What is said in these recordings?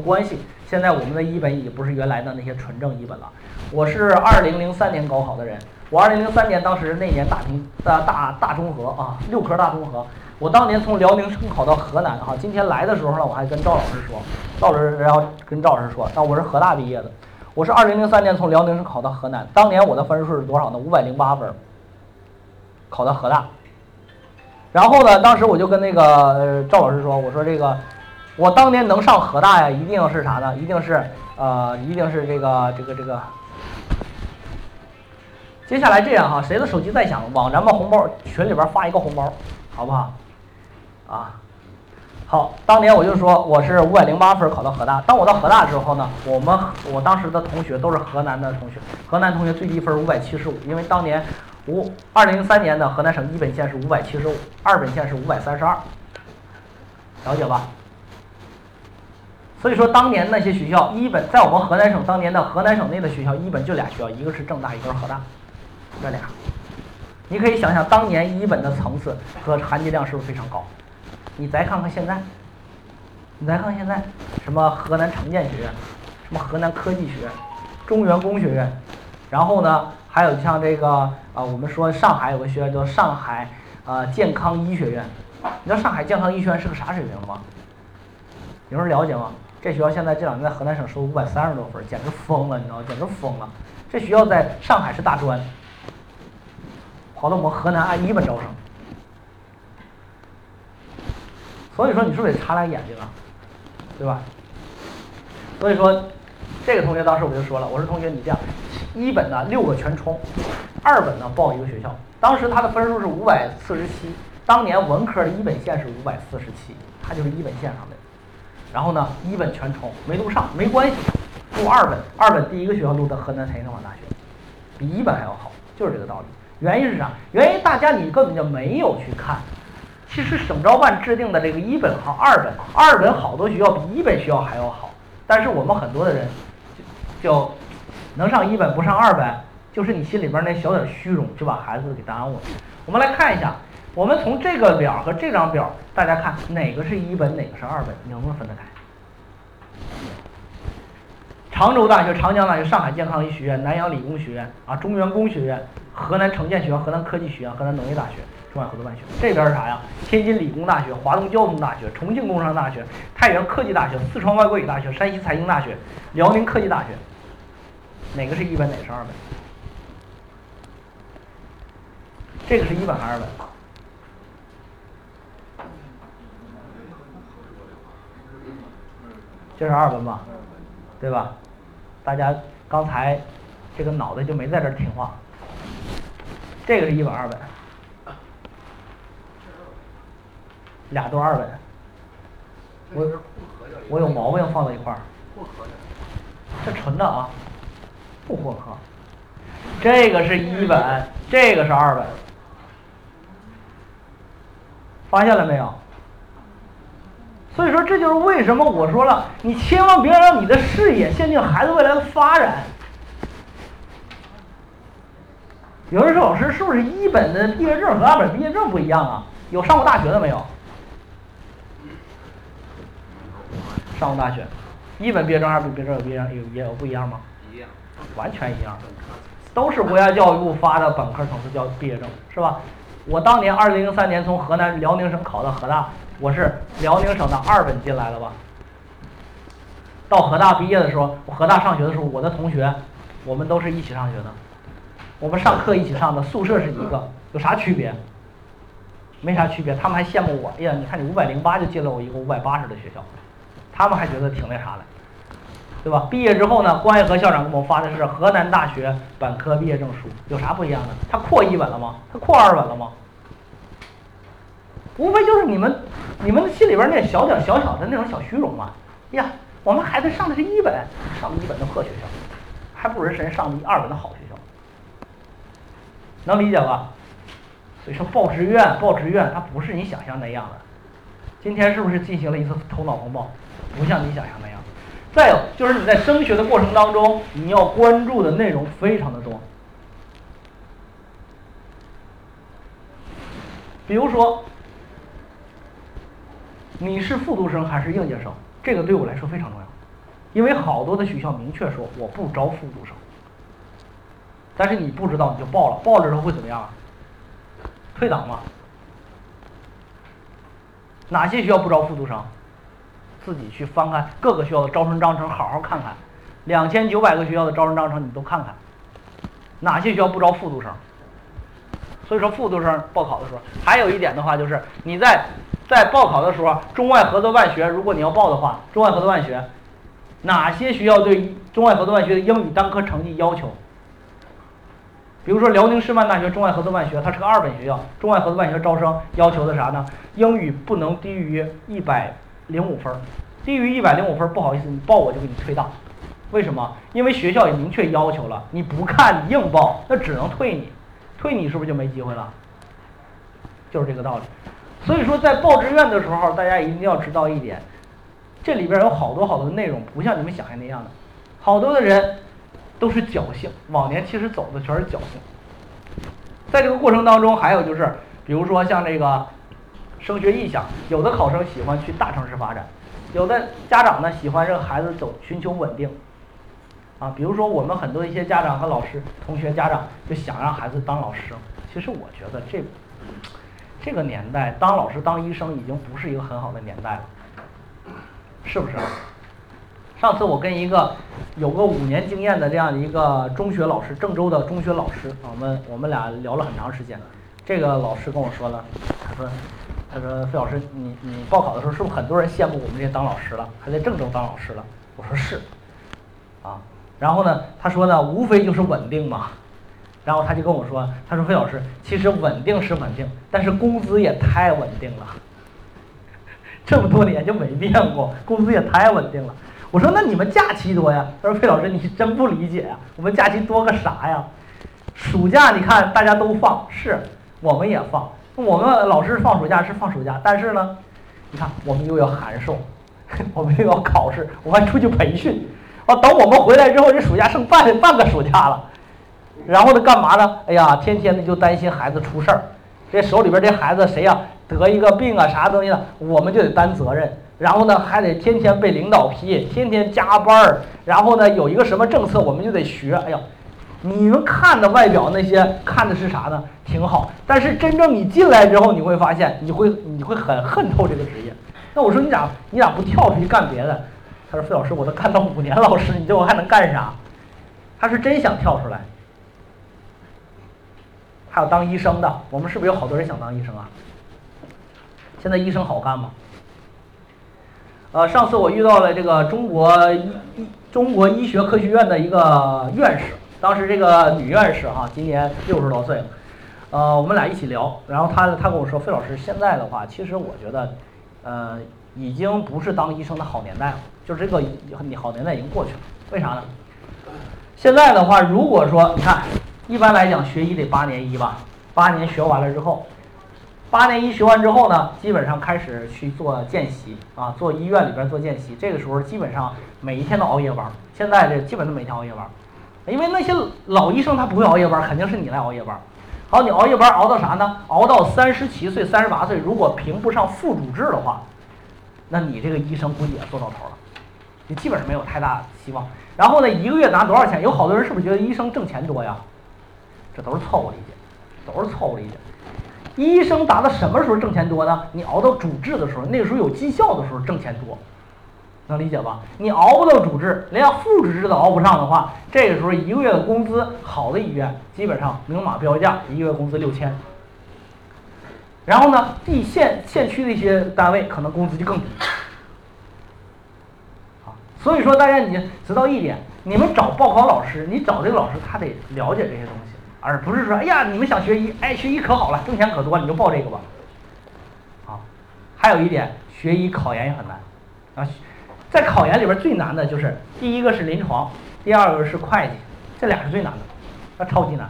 关系。现在我们的一本已经不是原来的那些纯正一本了。我是二零零三年高考的人，我二零零三年当时那年大平大大大中和啊，六科大中和。我当年从辽宁省考到河南哈，今天来的时候呢，我还跟赵老师说，赵老师然后跟赵老师说，那我是河大毕业的，我是二零零三年从辽宁省考到河南，当年我的分数是多少呢？五百零八分，考到河大。然后呢，当时我就跟那个赵老师说，我说这个。我当年能上河大呀，一定是啥呢？一定是呃，一定是这个这个这个。接下来这样哈，谁的手机在响，往咱们红包群里边发一个红包，好不好？啊，好，当年我就说我是五百零八分考到河大。当我到河大之后呢，我们我当时的同学都是河南的同学，河南同学最低分五百七十五，因为当年五二零零三年的河南省一本线是五百七十五，二本线是五百三十二，了解吧？所以说，当年那些学校一本在我们河南省当年的河南省内的学校一本就俩学校，一个是郑大，一个是河大，这俩。你可以想想当年一本的层次和含金量是不是非常高？你再看看现在，你再看看现在，什么河南城建学院，什么河南科技学院，中原工学院，然后呢，还有像这个啊，我们说上海有个学院叫上海啊健康医学院，你知道上海健康医学院是个啥水平吗？有人了解吗？这学校现在这两年在河南省收五百三十多分，简直疯了，你知道吗？简直疯了！这学校在上海是大专，跑到我们河南按一本招生，所以说你是不是得擦亮眼睛啊？对吧？所以说，这个同学当时我就说了，我说同学你这样，一本呢六个全冲，二本呢报一个学校。当时他的分数是五百四十七，当年文科的一本线是五百四十七，他就是一本线上的。然后呢，一本全冲没录上，没关系，录二本。二本第一个学校录的河南财经政法大学，比一本还要好，就是这个道理。原因是啥？原因大家你根本就没有去看。其实省招办制定的这个一本和二本，二本好多学校比一本学校还要好。但是我们很多的人就能上一本不上二本，就是你心里边那小点虚荣，就把孩子给耽误了。我们来看一下。我们从这个表和这张表，大家看哪个是一本，哪个是二本，你能不能分得开？常州大学、长江大学、上海健康医学院、南阳理工学院啊、中原工学院、河南城建学院、河南科技学院、河南农业大学、中外合作办学。这边是啥呀？天津理工大学、华东交通大学、重庆工商大学、太原科技大学、四川外国语大学、山西财经大学、辽宁科技大学。哪个是一本，哪个是二本？这个是一本还是二本？这是二本吧，对吧？大家刚才这个脑袋就没在这儿听话。这个是一本二本，俩都二本。我我有毛病放到一块儿。这纯的啊，不混合。这个是一本，这个是二本，发现了没有？所以说，这就是为什么我说了，你千万别让你的视野限定孩子未来的发展。有人说，老师是不是一本的毕业证和二本毕业证不一样啊？有上过大学的没有？上过大学，一本毕业证、二本毕业证有不一样，有也有不一样吗？一样，完全一样，都是国家教育部发的本科层次教毕业证，是吧？我当年二零零三年从河南辽宁省考到河大。我是辽宁省的二本进来的吧？到河大毕业的时候，我河大上学的时候，我的同学，我们都是一起上学的，我们上课一起上的，宿舍是一个，有啥区别？没啥区别，他们还羡慕我，哎呀，你看你五百零八就进了我一个五百八十的学校，他们还觉得挺那啥的，对吧？毕业之后呢，关爱和校长给我们发的是河南大学本科毕业证书，有啥不一样的？他扩一本了吗？他扩二本了吗？无非就是你们，你们心里边那小点小小的那种小虚荣嘛。呀，我们孩子上的是一本，上的一本的破学校，还不如人上的二本的好学校，能理解吧？所以说报志愿，报志愿，它不是你想象那样的。今天是不是进行了一次头脑风暴？不像你想象那样。再有就是你在升学的过程当中，你要关注的内容非常的多，比如说。你是复读生还是应届生？这个对我来说非常重要。因为好多的学校明确说我不招复读生。但是你不知道你就报了，报了之后会怎么样？退档吗？哪些学校不招复读生？自己去翻看各个学校的招生章程，好好看看。两千九百个学校的招生章程你都看看，哪些学校不招复读生？所以说复读生报考的时候，还有一点的话就是你在在报考的时候，中外合作办学，如果你要报的话，中外合作办学，哪些学校对中外合作办学的英语单科成绩要求？比如说辽宁师范大学中外合作办学，它是个二本学校，中外合作办学招生要求的啥呢？英语不能低于一百零五分，低于一百零五分，不好意思，你报我就给你退档。为什么？因为学校也明确要求了，你不看硬报，那只能退你，退你是不是就没机会了？就是这个道理。所以说，在报志愿的时候，大家一定要知道一点，这里边有好多好多的内容，不像你们想象那样的，好多的人。都是侥幸，往年其实走的全是侥幸。在这个过程当中，还有就是，比如说像这个升学意向，有的考生喜欢去大城市发展，有的家长呢喜欢让孩子走寻求稳定。啊，比如说我们很多一些家长和老师、同学、家长就想让孩子当老师。其实我觉得这这个年代当老师、当医生已经不是一个很好的年代了，是不是？上次我跟一个有个五年经验的这样一个中学老师，郑州的中学老师，我们我们俩聊了很长时间。这个老师跟我说了，他说，他说费老师，你你报考的时候是不是很多人羡慕我们这些当老师了，还在郑州当老师了？我说是，啊，然后呢，他说呢，无非就是稳定嘛。然后他就跟我说，他说费老师，其实稳定是稳定，但是工资也太稳定了，这么多年就没变过，工资也太稳定了。我说那你们假期多呀？他说费老师你真不理解呀，我们假期多个啥呀？暑假你看大家都放，是我们也放，我们老师放暑假是放暑假，但是呢，你看我们又要函授，我们又要考试，我还出去培训，啊，等我们回来之后，这暑假剩半半个暑假了，然后呢干嘛呢？哎呀，天天的就担心孩子出事儿，这手里边这孩子谁呀得一个病啊啥东西的，我们就得担责任。然后呢，还得天天被领导批，天天加班儿。然后呢，有一个什么政策，我们就得学。哎呀，你们看的外表那些看的是啥呢？挺好。但是真正你进来之后，你会发现，你会你会很恨透这个职业。那我说你咋你咋不跳出去干别的？他说费老师，我都干到五年老师，你这我还能干啥？他是真想跳出来。还有当医生的，我们是不是有好多人想当医生啊？现在医生好干吗？呃，上次我遇到了这个中国医中国医学科学院的一个院士，当时这个女院士哈，今年六十多岁了，呃，我们俩一起聊，然后她她跟我说，费老师，现在的话，其实我觉得，呃，已经不是当医生的好年代了，就是这个你好年代已经过去了，为啥呢？现在的话，如果说你看，一般来讲学医得八年医吧，八年学完了之后。八年医学完之后呢，基本上开始去做见习啊，做医院里边做见习。这个时候基本上每一天都熬夜班。现在这基本都每天熬夜班，因为那些老医生他不会熬夜班，肯定是你来熬夜班。好，你熬夜班熬到啥呢？熬到三十七岁、三十八岁，如果评不上副主治的话，那你这个医生估计也做到头了，你基本上没有太大希望。然后呢，一个月拿多少钱？有好多人是不是觉得医生挣钱多呀？这都是错误理解，都是错误理解。医生达到什么时候挣钱多呢？你熬到主治的时候，那个时候有绩效的时候挣钱多，能理解吧？你熬不到主治，连副主治都熬不上的话，这个时候一个月的工资，好的医院基本上明码标价，一个月工资六千。然后呢，地县县区的一些单位可能工资就更低。啊，所以说大家你知道一点，你们找报考老师，你找这个老师，他得了解这些东西。而不是说，哎呀，你们想学医，哎，学医可好了，挣钱可多，你就报这个吧。啊，还有一点，学医考研也很难，啊，在考研里边最难的就是第一个是临床，第二个是会计，这俩是最难的，那超级难，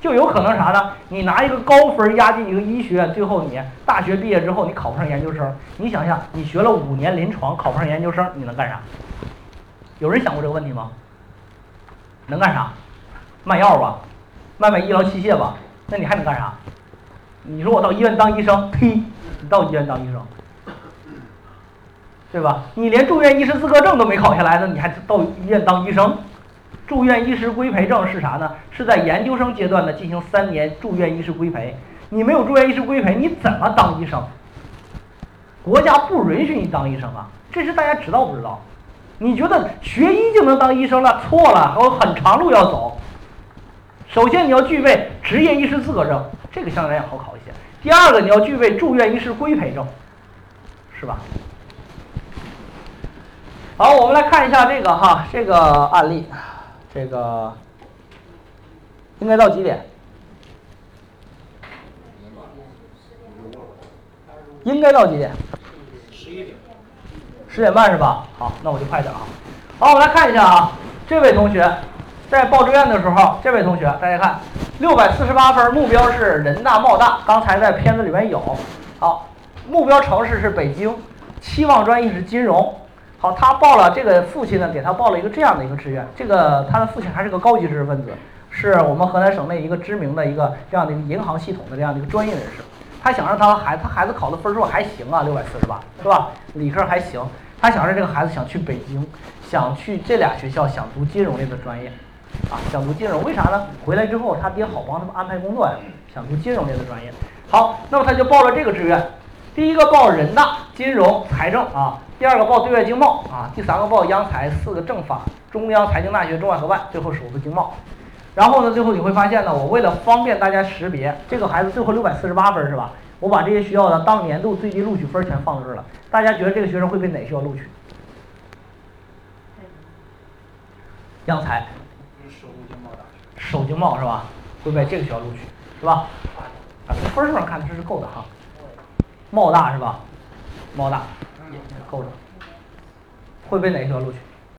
就有可能啥呢？你拿一个高分压进一个医学院，最后你大学毕业之后你考不上研究生，你想想，你学了五年临床，考不上研究生，你能干啥？有人想过这个问题吗？能干啥？卖药吧。卖卖医疗器械吧，那你还能干啥？你说我到医院当医生，呸！你到医院当医生，对吧？你连住院医师资格证都没考下来呢，你还到医院当医生？住院医师规培证是啥呢？是在研究生阶段呢进行三年住院医师规培。你没有住院医师规培，你怎么当医生？国家不允许你当医生啊！这是大家知道不知道？你觉得学医就能当医生了？错了，还有很长路要走。首先你要具备执业医师资格证，这个相对来讲好考一些。第二个你要具备住院医师规培证，是吧？好，我们来看一下这个哈，这个案例，这个应该到几点？应该到几点？十一点。十点半是吧？好，那我就快点啊。好，我们来看一下啊，这位同学在报志愿的时候，这位同学大家看，六百四十八分，目标是人大贸大，刚才在片子里面有。好，目标城市是北京，期望专业是金融。好，他报了这个父亲呢，给他报了一个这样的一个志愿。这个他的父亲还是个高级知识分子，是我们河南省内一个知名的一个这样的一个银行系统的这样的一个专业人士。他想让他孩子，他孩子考的分数还行啊，六百四十八，是吧？理科还行。他想让这个孩子想去北京，想去这俩学校，想读金融类的专业，啊，想读金融。为啥呢？回来之后他爹好帮他们安排工作呀，想读金融类的专业。好，那么他就报了这个志愿。第一个报人大金融财政啊，第二个报对外经贸啊，第三个报央财，四个政法，中央财经大学中外合办，最后首次经贸。然后呢，最后你会发现呢，我为了方便大家识别，这个孩子最后六百四十八分是吧？我把这些学校的当年度最低录取分全放这儿了。大家觉得这个学生会被哪学校录取？央财。首经贸是吧？会被这个学校录取是吧？啊，从分数上看这是够的哈。贸大是吧？贸大也够的。会被哪个学校录取？